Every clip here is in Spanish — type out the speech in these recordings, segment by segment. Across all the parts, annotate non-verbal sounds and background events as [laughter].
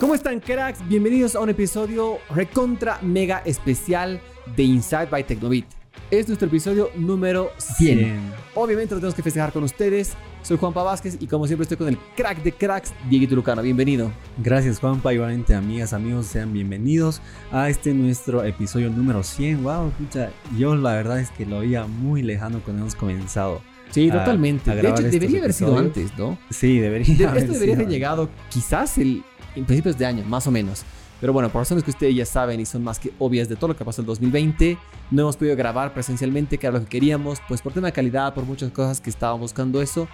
¿Cómo están, cracks? Bienvenidos a un episodio recontra mega especial de Inside by Tecnobit. Es nuestro episodio número 100. 100. Obviamente lo tenemos que festejar con ustedes. Soy Juanpa Vázquez y como siempre estoy con el crack de cracks, Dieguito Lucano. Bienvenido. Gracias Juanpa, igualmente amigas, amigos, sean bienvenidos a este nuestro episodio número 100. Wow, pucha, yo la verdad es que lo veía muy lejano cuando hemos comenzado. Sí, a- totalmente. a de hecho, debería haber sido antes, ¿no? Sí, debería De- [laughs] haber esto debería sido haber llegado quizás el, en principios de año, más o menos. Pero bueno, por razones que ustedes ya saben y son más que obvias de todo lo que pasó el 2020, no hemos podido grabar presencialmente, que era lo que queríamos, pues por tema de calidad, por muchas cosas que estábamos buscando eso.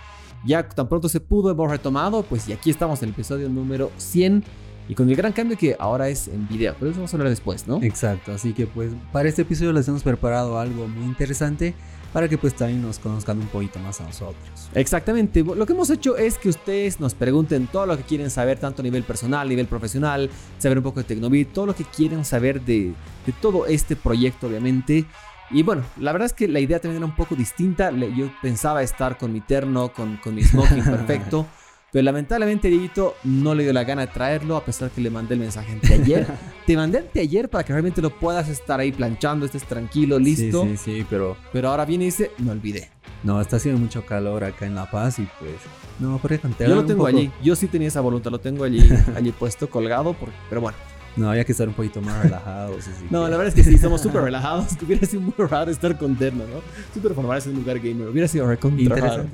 Ya tan pronto se pudo, hemos retomado, pues y aquí estamos en el episodio número 100. Y con el gran cambio que ahora es en video, pero eso vamos a hablar después, ¿no? Exacto, así que pues para este episodio les hemos preparado algo muy interesante para que pues también nos conozcan un poquito más a nosotros. Exactamente. Lo que hemos hecho es que ustedes nos pregunten todo lo que quieren saber, tanto a nivel personal, a nivel profesional, saber un poco de Tecnobit, todo lo que quieren saber de, de todo este proyecto, obviamente. Y bueno, la verdad es que la idea también era un poco distinta. Yo pensaba estar con mi terno, con, con mi smoking [laughs] perfecto. Pero lamentablemente, Dieguito no le dio la gana de traerlo, a pesar que le mandé el mensaje anteayer. [laughs] Te mandé anteayer para que realmente lo puedas estar ahí planchando, estés tranquilo, listo. Sí, sí, sí, pero Pero ahora viene y dice, me olvidé. no, está haciendo mucho calor acá en La Paz y pues no, por contar Yo lo tengo allí, yo sí tenía esa voluntad, lo tengo allí, [laughs] allí puesto, colgado, por- pero bueno. No, había que estar un poquito más relajados. así No, que- la verdad es que sí, somos súper [laughs] relajados, que [laughs] hubiera sido muy raro estar con terno, ¿no? Súper formal en un lugar gamer, hubiera sido recontra raro.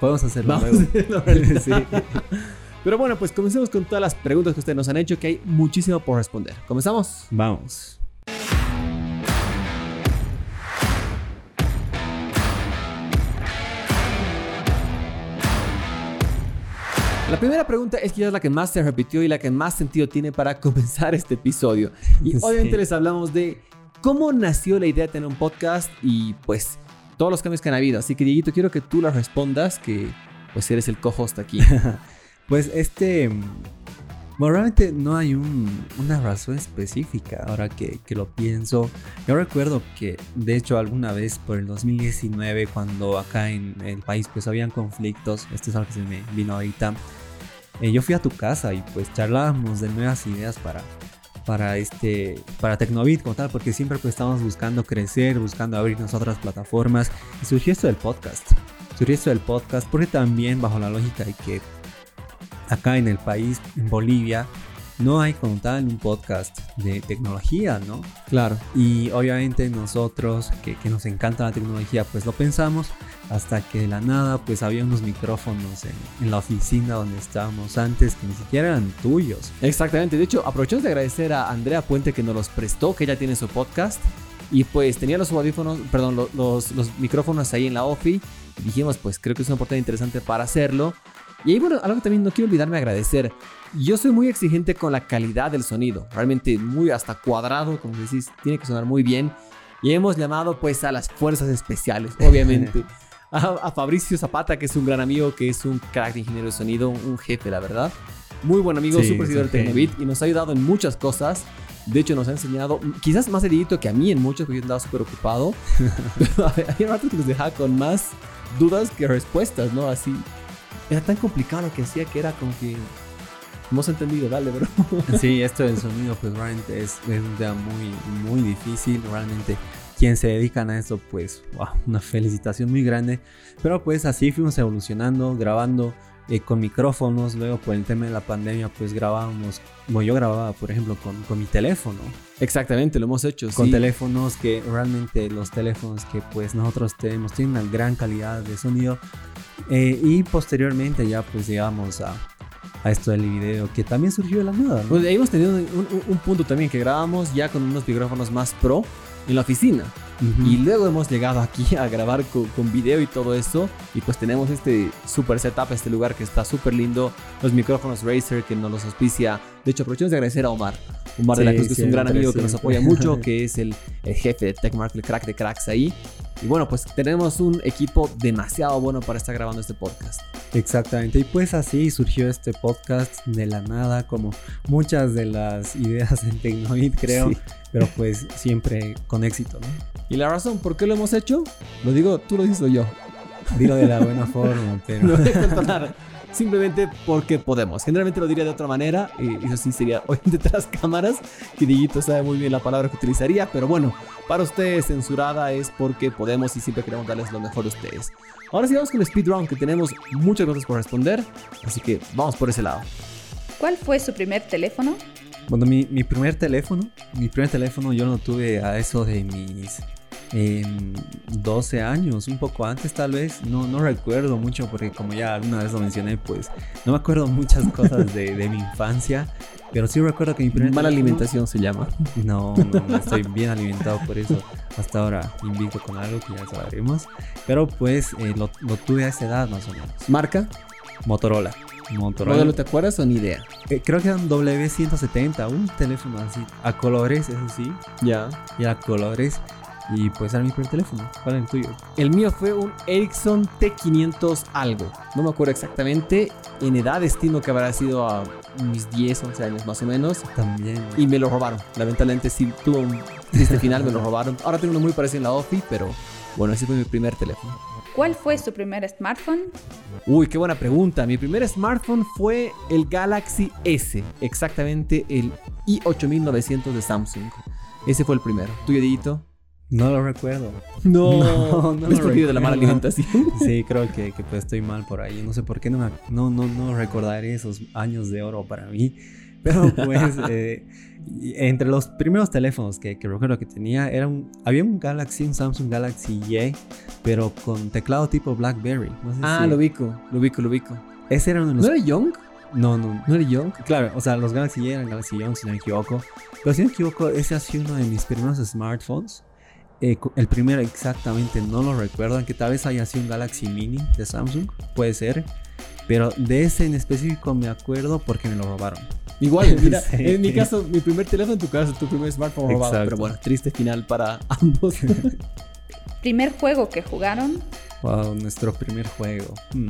Podemos hacerlo Vamos luego. a. [laughs] Sí. Pero bueno, pues comencemos con todas las preguntas que ustedes nos han hecho, que hay muchísimo por responder. ¿Comenzamos? Vamos. La primera pregunta es quizás la que más se repitió y la que más sentido tiene para [laughs] comenzar este episodio. Y Sí. obviamente les hablamos de cómo nació la idea de tener un podcast y pues todos los cambios que han habido. Así que Dieguito, quiero que tú la respondas, que pues eres el co-host aquí. [laughs] Pues este. Bueno, realmente no hay un- una razón específica ahora que, que lo pienso. Yo recuerdo que, de hecho, alguna vez por el 2019, cuando acá en el país pues habían conflictos, esto es algo que se me vino ahorita, eh, yo fui a tu casa y pues charlábamos de nuevas ideas para, para, este, para Tecnobit como tal, porque siempre pues estábamos buscando crecer, buscando abrirnos otras plataformas y surgió esto del podcast. Surgió esto del podcast porque también bajo la lógica de que acá en el país, en Bolivia, no hay como tal un podcast de tecnología, ¿no? claro. Y obviamente nosotros que, que nos encanta la tecnología, pues lo pensamos hasta que de la nada, pues había unos micrófonos en, en la oficina donde estábamos antes que ni siquiera eran tuyos. Exactamente. De hecho, aprovechamos de agradecer a Andrea Puente que nos los prestó, que ella tiene su podcast. Y pues tenía los audífonos, perdón, lo- los, los micrófonos ahí en la OFI. Y dijimos, pues creo que es una oportunidad interesante para hacerlo. Y ahí, bueno, algo que también no quiero olvidarme de agradecer. Yo soy muy exigente con la calidad del sonido. Realmente muy hasta cuadrado, como decís, tiene que sonar muy bien. Y hemos llamado pues a las fuerzas especiales, obviamente. [laughs] a, a Fabricio Zapata, que es un gran amigo, que es un crack de ingeniero de sonido, un, un jefe, la verdad. Muy buen amigo, Sí, súper es seguidor de Tecnobit y nos ha ayudado en muchas cosas. De hecho, nos ha enseñado, quizás más edito que a mí en muchos, porque yo andaba súper ocupado. [laughs] [laughs] Pero había ratos que nos dejaba con más dudas que respuestas, ¿no? Así. Era tan complicado lo que hacía que era como que. Hemos entendido, dale, bro. [laughs] Sí, esto del sonido, pues realmente es, es un tema muy, muy difícil. Realmente, quien se dedican a esto, pues, wow, una felicitación muy grande. Pero pues así fuimos evolucionando, grabando eh, con micrófonos. Luego, por el tema de la pandemia, pues grabábamos. Bueno, yo grababa, por ejemplo, con, con mi teléfono. Exactamente, lo hemos hecho. Con sí. teléfonos que realmente los teléfonos que pues nosotros tenemos tienen una gran calidad de sonido. Eh, y posteriormente ya pues llegamos a, a esto del video que también surgió de la nada. ¿no? Pues ahí hemos tenido un, un- un punto también que grabamos ya con unos micrófonos más pro en la oficina. Ujú. Y luego hemos llegado aquí a grabar con, con video y todo eso. Y pues tenemos este super setup, este lugar que está súper lindo. Los micrófonos Razer que nos los auspicia. De hecho, aprovechemos de agradecer a Omar. Omar de la Sí, Cruz, que es un gran amigo que nos apoya mucho, [laughs] que es el, el jefe de TechMark, el crack de cracks ahí. Y bueno, pues tenemos un equipo demasiado bueno para estar grabando este podcast. Exactamente, y pues así surgió este podcast de la nada, como muchas de las [laughs] ideas en Tecnoid, creo, Sí. pero pues siempre con éxito, ¿no? Y la razón por qué lo hemos hecho, lo digo, tú lo dices o yo. Dilo de la buena forma, [laughs] pero. No voy a. Simplemente porque podemos. Generalmente lo diría de otra manera. Y eso sí sería [laughs] hoy detrás cámaras. Que Diguito sabe muy bien la palabra que utilizaría. Pero bueno, para ustedes censurada es porque podemos y siempre queremos darles lo mejor a ustedes. Ahora sí vamos con el speedrun, que tenemos muchas cosas por responder. Así que vamos por ese lado. ¿Cuál fue su primer teléfono? Bueno, mi, mi primer teléfono, mi primer teléfono yo lo tuve a eso de mis em, 12 años, un poco antes tal vez, no, no recuerdo mucho porque como ya alguna vez lo mencioné, pues no me acuerdo [laughs] muchas cosas de, de mi infancia, pero sí recuerdo que mi primer Mala teléfono- alimentación se llama. No, no, no estoy bien alimentado por eso. Hasta ahora invito con algo que ya sabremos. Pero pues eh, lo, lo tuve a esa edad más o menos. Marca, Motorola. Motorola. modelo, ¿te acuerdas o ni idea? Eh, creo que era un W170, un teléfono así. A colores, eso sí. Ya. Y a colores. Y pues era mi primer teléfono. ¿Cuál era el tuyo? El mío fue un Ericsson T500 algo. No me acuerdo exactamente. En edad estimo que habrá sido a mis 10, 11 años más o menos. También. Y me lo robaron. Lamentablemente sí tuvo un triste final, me lo robaron. Ahora tengo uno muy parecido en la OFI, pero bueno, ese fue mi primer teléfono. ¿Cuál fue su primer smartphone? Uy, qué buena pregunta. Mi primer smartphone fue el Galaxy S, exactamente el i8900 de Samsung. Ese fue el primero. ¿Tuyo, Dieguito? No lo recuerdo. No, [laughs] No, no ¿Ves lo qué de la mala recuerdo. alimentación? [laughs] Sí, creo que, que, pues estoy mal por ahí. No sé por qué no, me, no, no, no recordaré esos años de oro para mí. Pero pues, [laughs] eh, entre los primeros teléfonos que, que recuerdo que tenía, era un, había un Galaxy, un Samsung Galaxy Y, pero con teclado tipo BlackBerry. No sé Ah, si- lo ubico, lo ubico, lo ubico. Ese era uno de los... ¿No era Young? No, no. ¿No era Young? Claro, o sea, los Galaxy Y eran Galaxy Young, si no me equivoco. Pero si no me equivoco, ese ha sido uno de mis primeros smartphones. Eh, el primero exactamente no lo recuerdo, aunque tal vez haya sido un Galaxy Mini de Samsung, puede ser. Pero de ese en específico me acuerdo porque me lo robaron. Igual, [laughs] mira, Sí. en mi caso, mi primer teléfono, en tu caso, tu primer smartphone robado. Exacto. Pero bueno, triste final para ambos. [laughs] ¿Primer juego que jugaron? Wow, nuestro primer juego. Hmm.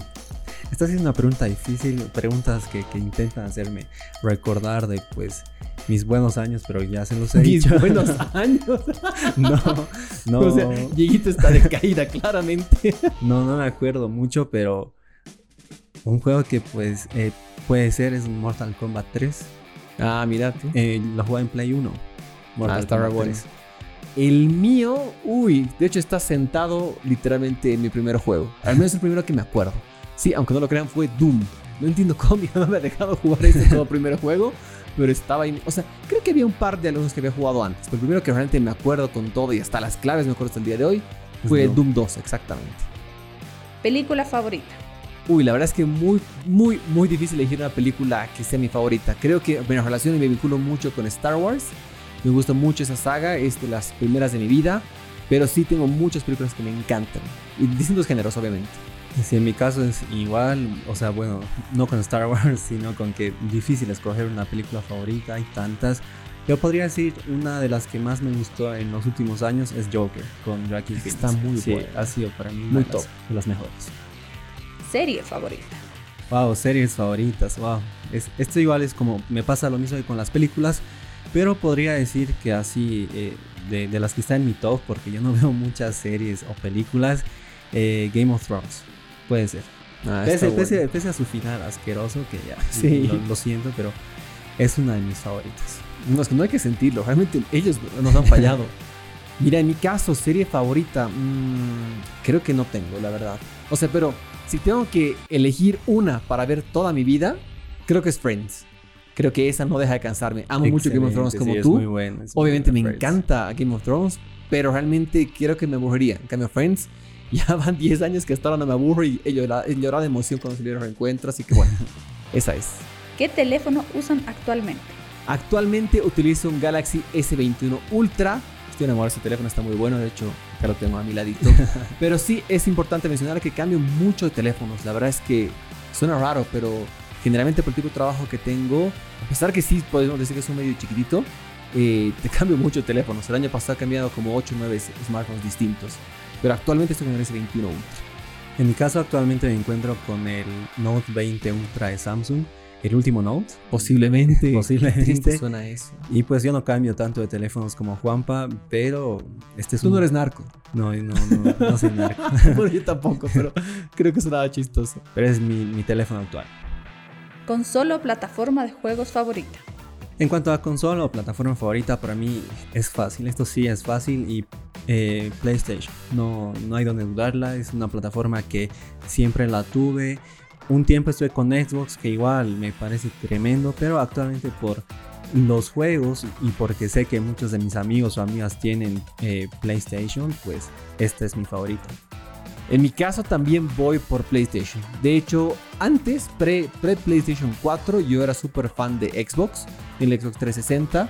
Esta sí es una pregunta difícil, preguntas que, que intentan hacerme recordar de pues mis buenos años, pero ya se los he Mis dicho. buenos [laughs] años. no, no, O sea, Dieguito está de caída, claramente. [laughs] no, no me acuerdo mucho, pero un juego que pues eh, puede ser es Mortal Kombat 3. Ah, mira tú. Eh, lo jugué en Play 1. Ah, está re bueno. El mío, uy, de hecho está sentado literalmente en mi primer juego. Al menos el primero que me acuerdo. Sí, aunque no lo crean, fue Doom. No entiendo [laughs] cómo mi mamá me ha dejado jugar este como [laughs] primer juego, pero estaba ahí. O sea, creo que había un par de algunos que había jugado antes. Pero el primero que realmente me acuerdo con todo y hasta las claves me acuerdo hasta el día de hoy fue Doom. Doom 2, exactamente. ¿Película favorita? Uy, la verdad es que muy, muy, muy difícil elegir una película que sea mi favorita. Creo que me relaciono y me vinculo mucho con Star Wars. Me gusta mucho esa saga, es de las primeras de mi vida. Pero sí tengo muchas películas que me encantan. Y distintos géneros, obviamente. Sí, en mi caso es igual, o sea, bueno, no con Star Wars, [laughs] sino con que difícil escoger una película favorita, hay tantas. Yo podría decir una de las que más me gustó en los últimos años es Joker, con Joaquin Phoenix. Está muy sí, buena. ha sido para mí una Muy de las- top. de las mejores. ¿Serie favorita? Wow, series favoritas, wow. Es, esto igual es como, me pasa lo mismo que con las películas, pero podría decir que así, eh, de, de las que están en mi top, porque yo no [laughs] veo muchas series o películas, eh, Game of Thrones, puede ser. Ah, Pese, está pese- bueno. pese a su final asqueroso, que ya [laughs] Sí. lo, lo siento, pero es una de mis favoritas. No, es que no hay que sentirlo. Realmente ellos nos han [laughs] fallado. Mira, en mi caso, serie favorita, mm, creo que no tengo, la verdad. O sea, pero si tengo que elegir una para ver toda mi vida, creo que es Friends. Creo que esa no deja de cansarme. Amo mucho Game of Thrones Excelente, como sí, es tú. muy Obviamente me Friends. encanta Game of Thrones, pero realmente creo que me aburriría. En cambio, Friends, [laughs] ya van 10 años que hasta ahora no me aburro y he llorado, he llorado de emoción cuando se los reencuentro, así que bueno, [laughs] esa es. ¿Qué teléfono usan actualmente? Actualmente utilizo un Galaxy S21 Ultra. Estoy enamorado de ese teléfono, está muy bueno. De hecho, acá lo tengo a mi ladito. [laughs] pero sí es importante mencionar que cambio mucho de teléfonos. La verdad es que suena raro, pero generalmente por el tipo de trabajo que tengo, a pesar que sí podemos decir que es un medio chiquitito, eh, te [laughs] cambio mucho de teléfonos. El año pasado he cambiado como 8 o 9 smartphones distintos. Pero actualmente estoy con el S21 Ultra. En mi caso actualmente me encuentro con el Note 20 Ultra de Samsung. el último Note. Posiblemente. [laughs] Posiblemente. Suena eso. Y pues yo no cambio tanto de teléfonos como Juanpa, pero este es Tú un- no eres narco. No, no, no, no soy narco. [laughs] bueno, yo tampoco, pero creo que sonaba chistoso. pero es mi, mi teléfono actual. Consola o plataforma de juegos favorita. En cuanto a consola o plataforma favorita, para mí es fácil. Esto sí es fácil y eh, PlayStation. No, no hay donde dudarla. Es una plataforma que siempre la tuve. Un tiempo estuve con Xbox, que igual me parece tremendo, pero actualmente por los juegos y porque sé que muchos de mis amigos o amigas tienen eh, PlayStation, pues esta es mi favorita. En mi caso también voy por PlayStation. De hecho, antes, pre- pre-PlayStation 4, yo era súper fan de Xbox, el Xbox 360.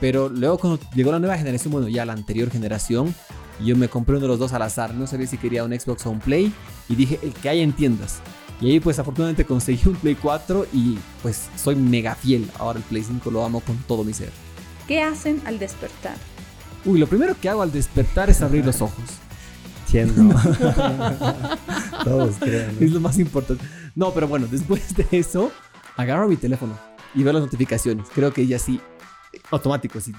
Pero luego cuando llegó la nueva generación, bueno, ya la anterior generación, yo me compré uno de los dos al azar. No sabía si quería un Xbox o un Play. Y dije, el que haya en tiendas. Y ahí pues afortunadamente conseguí un Play 4 y pues soy mega fiel. Ahora el Play 5 lo amo con todo mi ser. ¿Qué hacen al despertar? Uy, lo primero que hago al despertar es abrir los ojos. [laughs] Todos creen. Es lo más importante. No, pero bueno, después de eso, agarro mi teléfono y veo las notificaciones. Creo que ya sí, automático, así.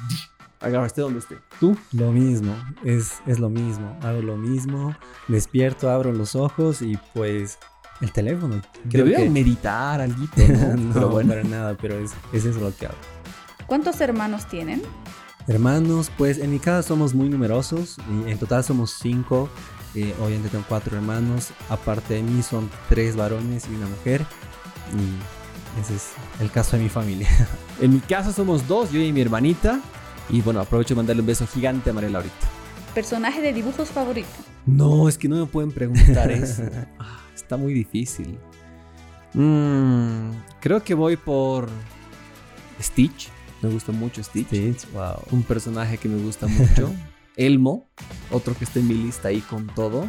Agarro, esté donde esté. ¿Tú? Lo mismo, es, es lo mismo. Hago lo mismo, despierto, abro los ojos y pues el teléfono. Creo Debería que meditar, algo, [laughs] ¿no? no, pero bueno. para nada, pero es, es eso lo que hago. ¿Cuántos hermanos tienen? Hermanos, pues en mi casa somos muy numerosos y en total somos cinco. Eh, obviamente tengo cuatro hermanos. Aparte de mí son tres varones y una mujer. Y ese es el caso de mi familia. [laughs] En mi caso somos dos, yo y mi hermanita. Y bueno, aprovecho de mandarle un beso gigante a Mariela ahorita. ¿Personaje de dibujos favorito? No, es que no me pueden preguntar eso. [laughs] Ah, está muy difícil. Mm, creo que voy por Stitch. Me gusta mucho Stitch. Stitch, wow. Un personaje que me gusta mucho. [laughs] Elmo, otro que está en mi lista ahí con todo.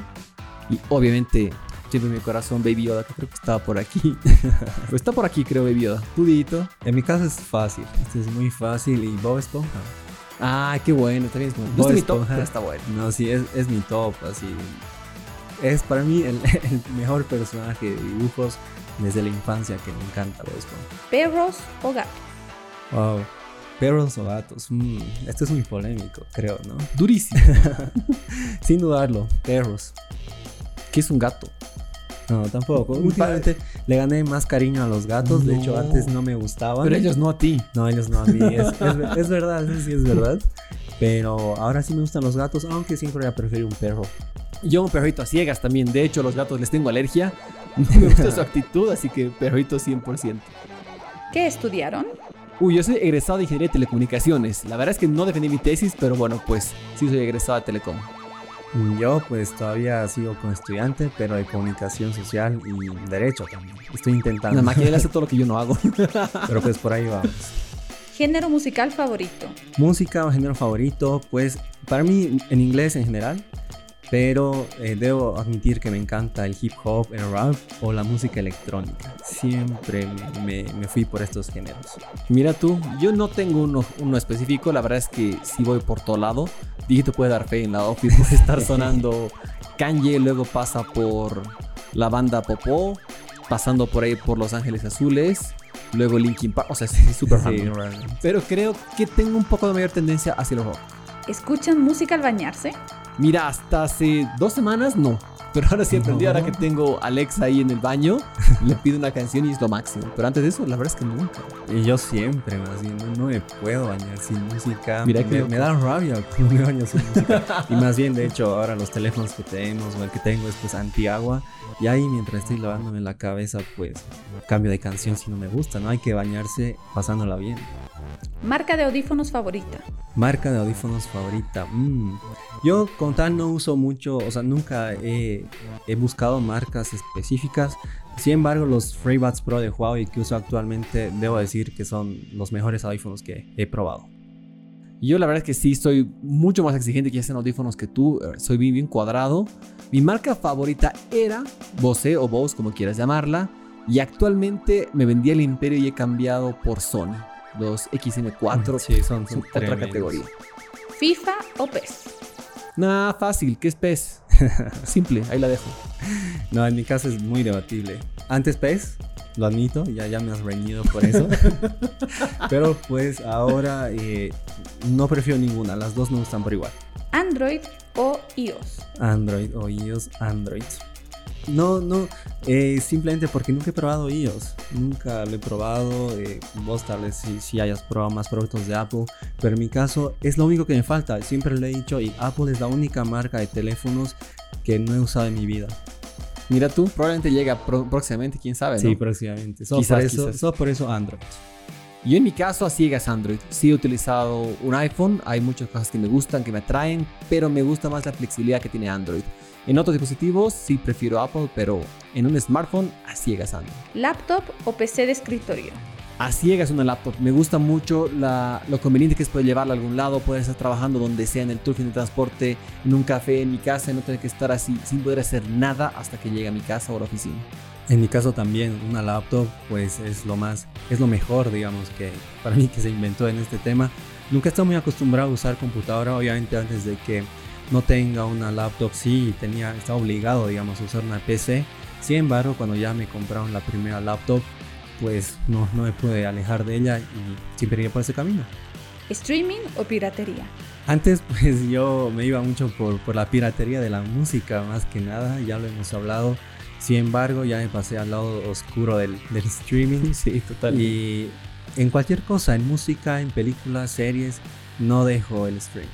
Y obviamente, siempre en mi corazón, Baby Yoda, que creo que estaba por aquí. pues [laughs] está por aquí, creo, Baby Yoda. ¿Tú, Dieguito? En mi caso es fácil. Este es muy fácil y Bob Esponja. Ah, qué bueno, está bien. es bueno. No mi top, pero está bueno. No, sí, es, es mi top, así. Es para mí el, [laughs] el mejor personaje de dibujos desde la infancia que me encanta Bob Esponja. ¿Perros o gatos? Wow. Perros o gatos. Mm, esto es muy polémico, creo, ¿no? [laughs] Durísimo. [laughs] Sin dudarlo, perros. ¿Qué es un gato? No, tampoco. Últimamente le gané más cariño a los gatos. De hecho, antes no me gustaban. Pero ellos no a ti. No, ellos no a mí. Es, es- es verdad, eso sí es verdad. Pero ahora sí me gustan los gatos, aunque siempre voy a preferir un perro. Yo un perrito a ciegas también. De hecho, a los gatos les tengo alergia. [laughs] No me gusta su actitud, así que perrito 100%. ¿Qué estudiaron? Uy, yo soy egresado de Ingeniería de Telecomunicaciones. La verdad es que no defendí mi tesis, pero bueno, pues sí soy egresado de Telecom. Yo pues todavía sigo como estudiante, pero de comunicación social y derecho también. Estoy intentando. La máquina hace todo lo que yo no hago. [laughs] Pero pues por ahí vamos. ¿Género musical favorito? Música o género favorito, pues para mí en inglés en general, pero eh, debo admitir que me encanta el hip hop, el rap o la música electrónica. Siempre me, me- me fui por estos géneros. Mira tú, yo no tengo uno, uno específico. La verdad es que sí voy por todo lado. Dígito puede dar fe en la office. Puede estar [laughs] sonando Kanye, luego pasa por la banda Popó, pasando por ahí por Los Ángeles Azules, luego Linkin Park. O sea, sí, súper. Sí. Pero creo que tengo un poco de mayor tendencia hacia el rock. ¿Escuchan música al bañarse? Mira, hasta hace dos semanas no. Pero ahora sí aprendí, No. ahora que tengo a Alexa ahí en el baño, le pido una canción y es lo máximo. Pero antes de eso, la verdad es que nunca. Y yo siempre, más bien, no, no me puedo bañar sin música. Mira que me da rabia cuando me baño sin música. y más bien, de hecho, ahora los teléfonos que tenemos o el que tengo es pues antiagua. Y ahí mientras estoy lavándome la cabeza, pues cambio de canción si no me gusta, ¿no? Hay que bañarse pasándola bien. ¿Marca de audífonos favorita? Marca de audífonos favorita. mm. Yo con tal no uso mucho, o sea, nunca he, he buscado marcas específicas. Sin embargo, los FreeBuds Pro de Huawei que uso actualmente, debo decir que son los mejores audífonos que he probado. Yo la verdad es que sí soy mucho más exigente que hacen audífonos que tú. Soy bien, bien cuadrado. Mi marca favorita era Bose o Bose, como quieras llamarla. Y actualmente me vendí el Imperio y he cambiado por Sony. Los XM4 Sí, son, son son otra tremendos. categoría. ¿FIFA o PES? Nah, fácil, ¿qué es PES? [laughs] Simple, ahí la dejo. No, en mi caso es muy debatible. Antes PES, lo admito, ya, ya me has reñido por eso. [laughs] Pero pues ahora eh, no prefiero ninguna, las dos me gustan por igual. Android o iOS. Android o iOS, Android. No, no, eh, simplemente porque nunca he probado iOS. Nunca lo he probado. Eh, vos tal vez si, si hayas probado más productos de Apple. Pero en mi caso es lo único que me falta. Siempre lo he dicho y Apple es la única marca de teléfonos que no he usado en mi vida. Mira tú, probablemente llega próximamente, quién sabe, ¿no? Sí, próximamente. Solo, por eso, quizás. por eso Android. Yo en mi caso a ciegas Android. Sí he utilizado un iPhone, hay muchas cosas que me gustan, que me atraen, pero me gusta más la flexibilidad que tiene Android. En otros dispositivos sí prefiero Apple, pero en un smartphone a ciegas Android. Laptop o PC de escritorio. A ciegas una laptop. Me gusta mucho la- lo conveniente que es poder llevarla a algún lado, poder estar trabajando donde sea, en el turfing de transporte, en un café, en mi casa, y no tener que estar así sin poder hacer nada hasta que llegue a mi casa o a la oficina. En mi caso también, una laptop pues es lo más, es lo mejor digamos que para mí que se inventó en este tema. Nunca he estado muy acostumbrado a usar computadora, obviamente antes de que no tenga una laptop sí tenía, estaba obligado digamos a usar una PC. Sin embargo, cuando ya me compraron la primera laptop, pues no, no me pude alejar de ella y siempre iba por ese camino. Streaming o piratería. Antes [laughs] pues yo me iba mucho por, por la piratería de la música más que nada, ya lo hemos hablado. Sin embargo, ya me pasé al lado oscuro del, del streaming. [laughs] Sí, total. Y en cualquier cosa, en música, en películas, series, no dejo el stream.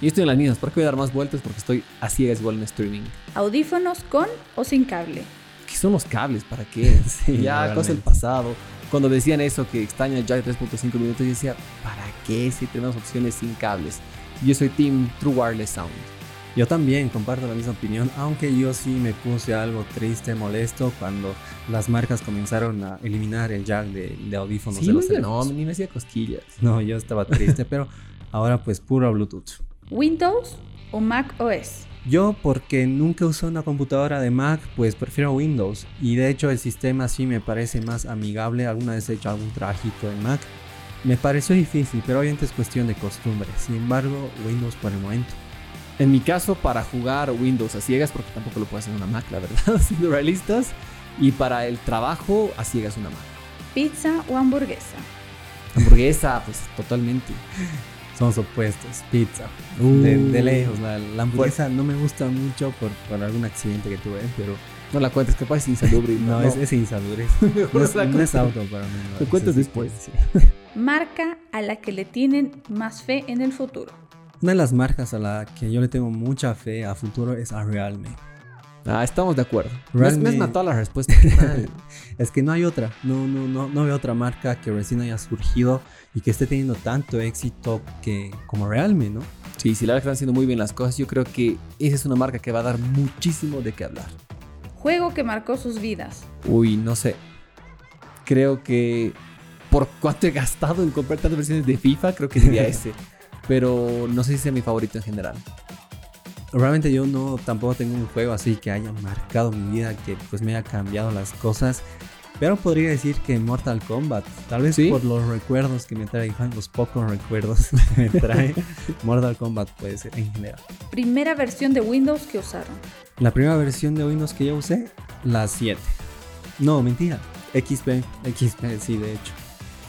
Y estoy en las mismas. ¿Por qué voy a dar más vueltas? Porque estoy a ciegas igual en streaming. Audífonos con o sin cable. ¿Qué son los cables? ¿Para qué? [laughs] Sí, ya, cosa del pasado. Cuando decían eso, que extraña el jack de 3.5 minutos, yo decía, ¿para qué si tenemos opciones sin cables? Yo soy Team True Wireless Sound. Yo también comparto la misma opinión, aunque yo sí me puse algo triste, molesto cuando las marcas comenzaron a eliminar el jack de, de audífonos Sí, de los yo no, teléfonos. ni me hacía cosquillas. No, yo estaba triste, pero ahora pues puro Bluetooth. Windows o Mac OS. Yo porque nunca usé una computadora de Mac, pues prefiero Windows. Y de hecho el sistema sí me parece más amigable. Alguna vez he hecho algún trabajito en Mac. Me pareció difícil, pero obviamente es cuestión de costumbre. Sin embargo, Windows por el momento. En mi caso, para jugar Windows a ciegas, porque tampoco lo puedo hacer en una Mac, la verdad, [laughs] siendo realistas. Y para el trabajo, a ciegas una Mac. Pizza o hamburguesa. Hamburguesa, pues totalmente. Somos opuestos. Pizza. Uh. De, de lejos. La, la hamburguesa no me gusta mucho por, por algún accidente que tuve, pero No la cuentes, capaz es insalubre. [laughs] no, Es, es insalubre. [laughs] No es, la no es auto para mí. no, Lo es cuentas después. sí. Marca a la que le tienen más fe en el futuro. Una de las marcas a la que yo le tengo mucha fe a futuro es a Realme. Ah, estamos de acuerdo. Me has, me has Realme- matado la respuesta. [laughs] Es que no hay otra, no, no, no, no veo otra marca que recién haya surgido y que esté teniendo tanto éxito que como Realme, ¿no? sí, sí, la verdad que están haciendo muy bien las cosas. Yo creo que esa es una marca que va a dar muchísimo de qué hablar. Juego que marcó sus vidas. Uy, no sé. Creo que por cuánto he gastado en comprar tantas versiones de FIFA, creo que diría [laughs] ese. Pero no sé si sea mi favorito en general. Realmente yo no tampoco tengo un juego así que haya marcado mi vida, que pues me haya cambiado las cosas. Pero podría decir que Mortal Kombat, tal vez ¿Sí? por los recuerdos que me trae, los pocos recuerdos [laughs] que me trae, Mortal Kombat puede ser en general. Primera versión de Windows que usaron. La primera versión de Windows que yo usé, la 7. No, mentira, XP, XP, sí, de hecho.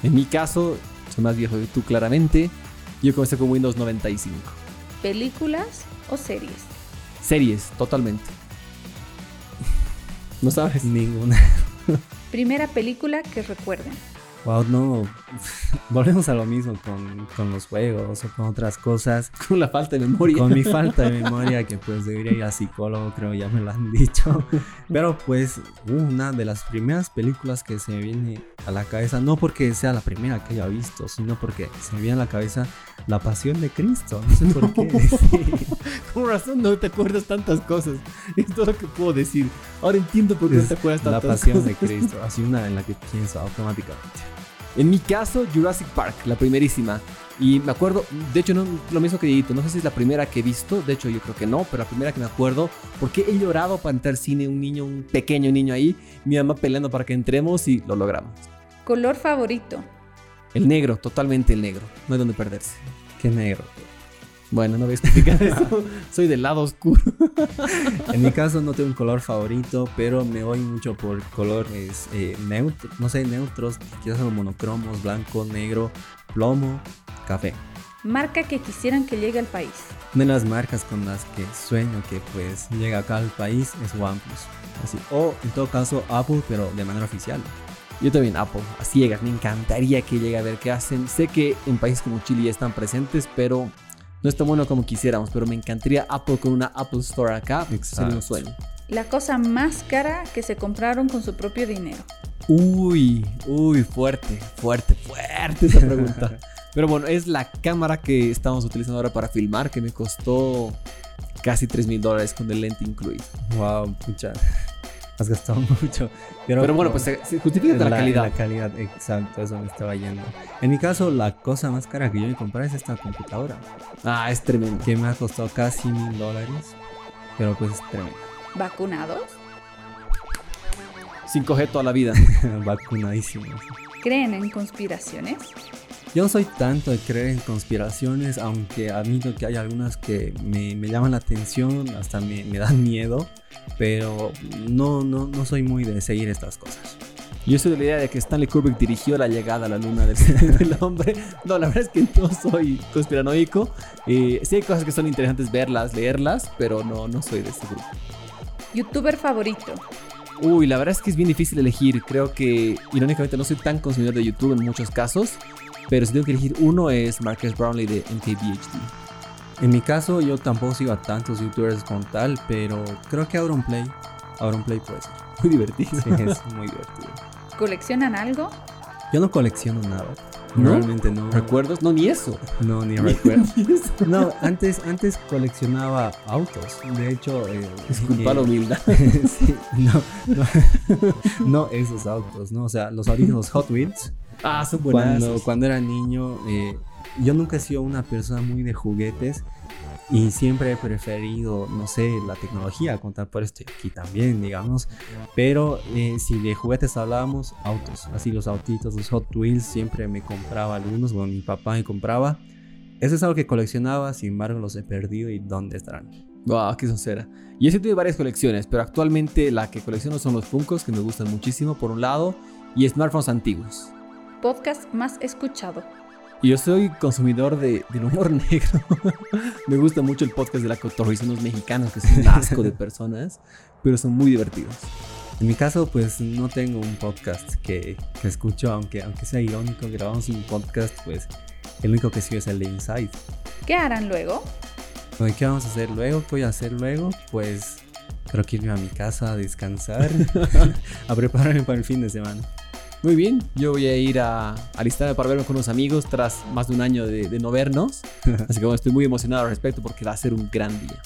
En mi caso, soy más viejo que tú claramente. Yo comencé con Windows 95. Películas o series. Series, totalmente. ¿No sabes? Ninguna. Primera película que recuerden. Wow, no. [laughs] Volvemos a lo mismo con, con los juegos o con otras cosas. [laughs] Con la falta de memoria. Con mi [laughs] falta de memoria, que pues debería ir a psicólogo, creo ya me lo han dicho. Pero pues una de las primeras películas que se me viene a la cabeza, no porque sea la primera que haya visto, sino porque se me viene a la cabeza La Pasión de Cristo. No sé por qué. Sí. Con razón no te acuerdas tantas cosas. Es todo lo que puedo decir. Ahora entiendo por qué no Es te acuerdas La tantas Pasión cosas. de Cristo, así una en la que pienso automáticamente. En mi caso, Jurassic Park, la primerísima. Y me acuerdo, de hecho, no, lo mismo que Dieguito, no sé si es la primera que he visto, de hecho yo creo que no, pero la primera que me acuerdo, porque he llorado para entrar al cine, un niño, un pequeño niño ahí, mi mamá peleando para que entremos y lo logramos. Color favorito. El negro, totalmente el negro, no hay donde perderse. Qué negro. Bueno, no voy a explicar eso. [laughs] Soy del lado oscuro. En mi caso no tengo un color favorito, pero me voy mucho por colores eh, neutros, no sé, neutros, quizás son monocromos, blanco, negro, plomo, café. Marca que quisieran que llegue al país. Una de las marcas con las que sueño que pues llega acá al país es OnePlus. Así, o en todo caso Apple, pero de manera oficial. Yo también Apple, a ciegas. Me encantaría que llegue a ver qué hacen. Sé que en países como Chile ya están presentes, pero no es tan bueno como quisiéramos. Pero me encantaría Apple con una Apple Store acá. Sería un sueño. La cosa más cara que se compraron con su propio dinero. Uy, uy, fuerte, fuerte, fuerte esa pregunta. [laughs] Pero bueno, es la cámara que estamos utilizando ahora para filmar, que me costó casi 3 mil dólares con el lente incluido. Wow, pucha. Has gastado [laughs] mucho. Pero, Pero bueno, pues se, se justifica la, calidad. La calidad, exacto, eso me estaba yendo. En mi caso, la cosa más cara que yo me compré es esta computadora, Ah, es tremendo. que me ha costado casi mil dólares. Pero pues es tremendo. ¿Vacunados? 5G toda la vida. [laughs] Vacunadísimo. ¿Creen en conspiraciones? Yo no soy tanto de creer en conspiraciones, aunque admito que hay algunas que me, me llaman la atención, hasta me, me dan miedo, pero no, no, no soy muy de seguir estas cosas. Yo soy de la idea de que Stanley Kubrick dirigió la llegada a la luna del, [laughs] del hombre. No, la verdad es que no soy conspiranoico. Eh, sí hay cosas que son interesantes verlas, leerlas, pero no, no soy de ese grupo. ¿Youtuber favorito? Uy, la verdad es que es bien difícil elegir. Creo que, irónicamente, no soy tan consumidor de YouTube en muchos casos. Pero si tengo que elegir uno es Marcus Brownlee de MKBHD. En mi caso, yo tampoco sigo a tantos youtubers con tal, pero creo que Auronplay, Auronplay puede ser. [laughs] Muy divertido. Sí, es muy divertido. ¿Coleccionan algo? Yo no colecciono nada. ¿No? Realmente no. ¿Recuerdos? No, ni eso. No, ni [laughs] recuerdo. No, antes, antes coleccionaba autos. De hecho, eh, Disculpa eh, la humildad. [laughs] sí, no, no, no esos autos, ¿no? O sea, los audífonos Hot Wheels. Ah, son Cuando, buenas. cuando era niño, eh, yo nunca he sido una persona muy de juguetes y siempre he preferido, no sé, la tecnología, contar por esto aquí también, digamos. Pero eh, si de juguetes hablábamos, autos, así los autitos, los Hot Wheels, siempre me compraba algunos, bueno, mi papá me compraba. Eso es algo que coleccionaba, sin embargo los he perdido y dónde estarán. Wow, qué sincera. Yo sí tuve varias colecciones, pero actualmente la que colecciono son los Funkos, que me gustan muchísimo, por un lado, y smartphones antiguos. Podcast más escuchado. Y yo soy consumidor de, del humor [laughs] negro. me gusta mucho el podcast de la cotorriza, unos mexicanos que son un asco de personas, pero son muy divertidos. En mi caso, pues no tengo un podcast que, que escucho, aunque, aunque sea irónico, grabamos un podcast, pues el único que sigo es el de Inside. ¿Qué harán luego? Bueno, ¿Qué vamos a hacer luego? ¿Qué voy a hacer luego? Pues creo que irme a mi casa a descansar, [laughs] [laughs] a prepararme para el fin de semana. Muy bien, yo voy a ir a alistarme para verme con unos amigos tras más de un año de, de no vernos. [laughs] Así que bueno, estoy muy emocionado al respecto porque va a ser un gran día.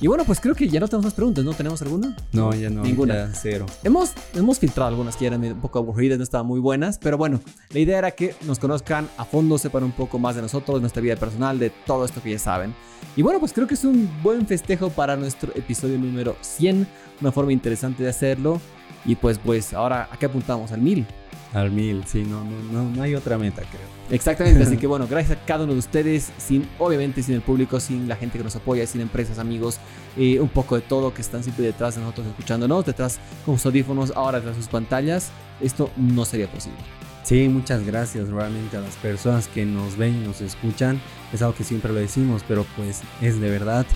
Y bueno, pues creo que ya no tenemos más preguntas, ¿no? ¿Tenemos alguna? No, ya no, Ninguna. ya cero. Hemos, hemos filtrado algunas que eran un poco aburridas, no estaban muy buenas, pero bueno, la idea era que nos conozcan a fondo, sepan un poco más de nosotros, nuestra vida personal, de todo esto que ya saben. Y bueno, pues creo que es un buen festejo para nuestro episodio número 100, una forma interesante de hacerlo. Y pues, pues, ahora, ¿a qué apuntamos? Al 1000. Al mil, sí, no, no, no, no hay otra meta, creo. Exactamente, así [laughs] que bueno, gracias a cada uno de ustedes, sin, obviamente sin el público, sin la gente que nos apoya, sin empresas, amigos, eh, un poco de todo que están siempre detrás de nosotros escuchándonos, detrás con sus audífonos, ahora detrás de sus pantallas, esto no sería posible. Sí, muchas gracias realmente a las personas que nos ven y nos escuchan. Es algo que siempre lo decimos, pero pues es de verdad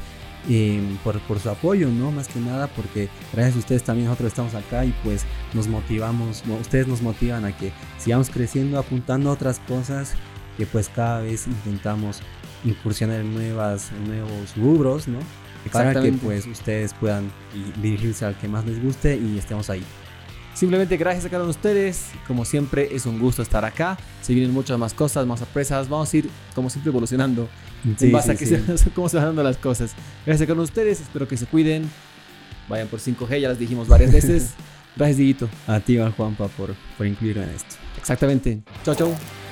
eh, por, por su apoyo, ¿no? Más que nada porque gracias a ustedes también nosotros estamos acá y pues nos motivamos, mo- ustedes nos motivan a que sigamos creciendo, apuntando a otras cosas que pues cada vez intentamos incursionar en, nuevas, en nuevos rubros, ¿no? Para que pues ustedes puedan y- dirigirse al que más les guste y estemos ahí. Simplemente gracias a cada uno de ustedes, como siempre es un gusto estar acá, se vienen muchas más cosas, más sorpresas, vamos a ir como siempre evolucionando en base a que se- [laughs] cómo se van dando las cosas. Gracias a cada uno de ustedes, espero que se cuiden, vayan por 5G, ya las dijimos varias veces. [laughs] Gracias, Diguito. A ti, Juanpa, por, por incluirme en esto. Exactamente. Chao, chao.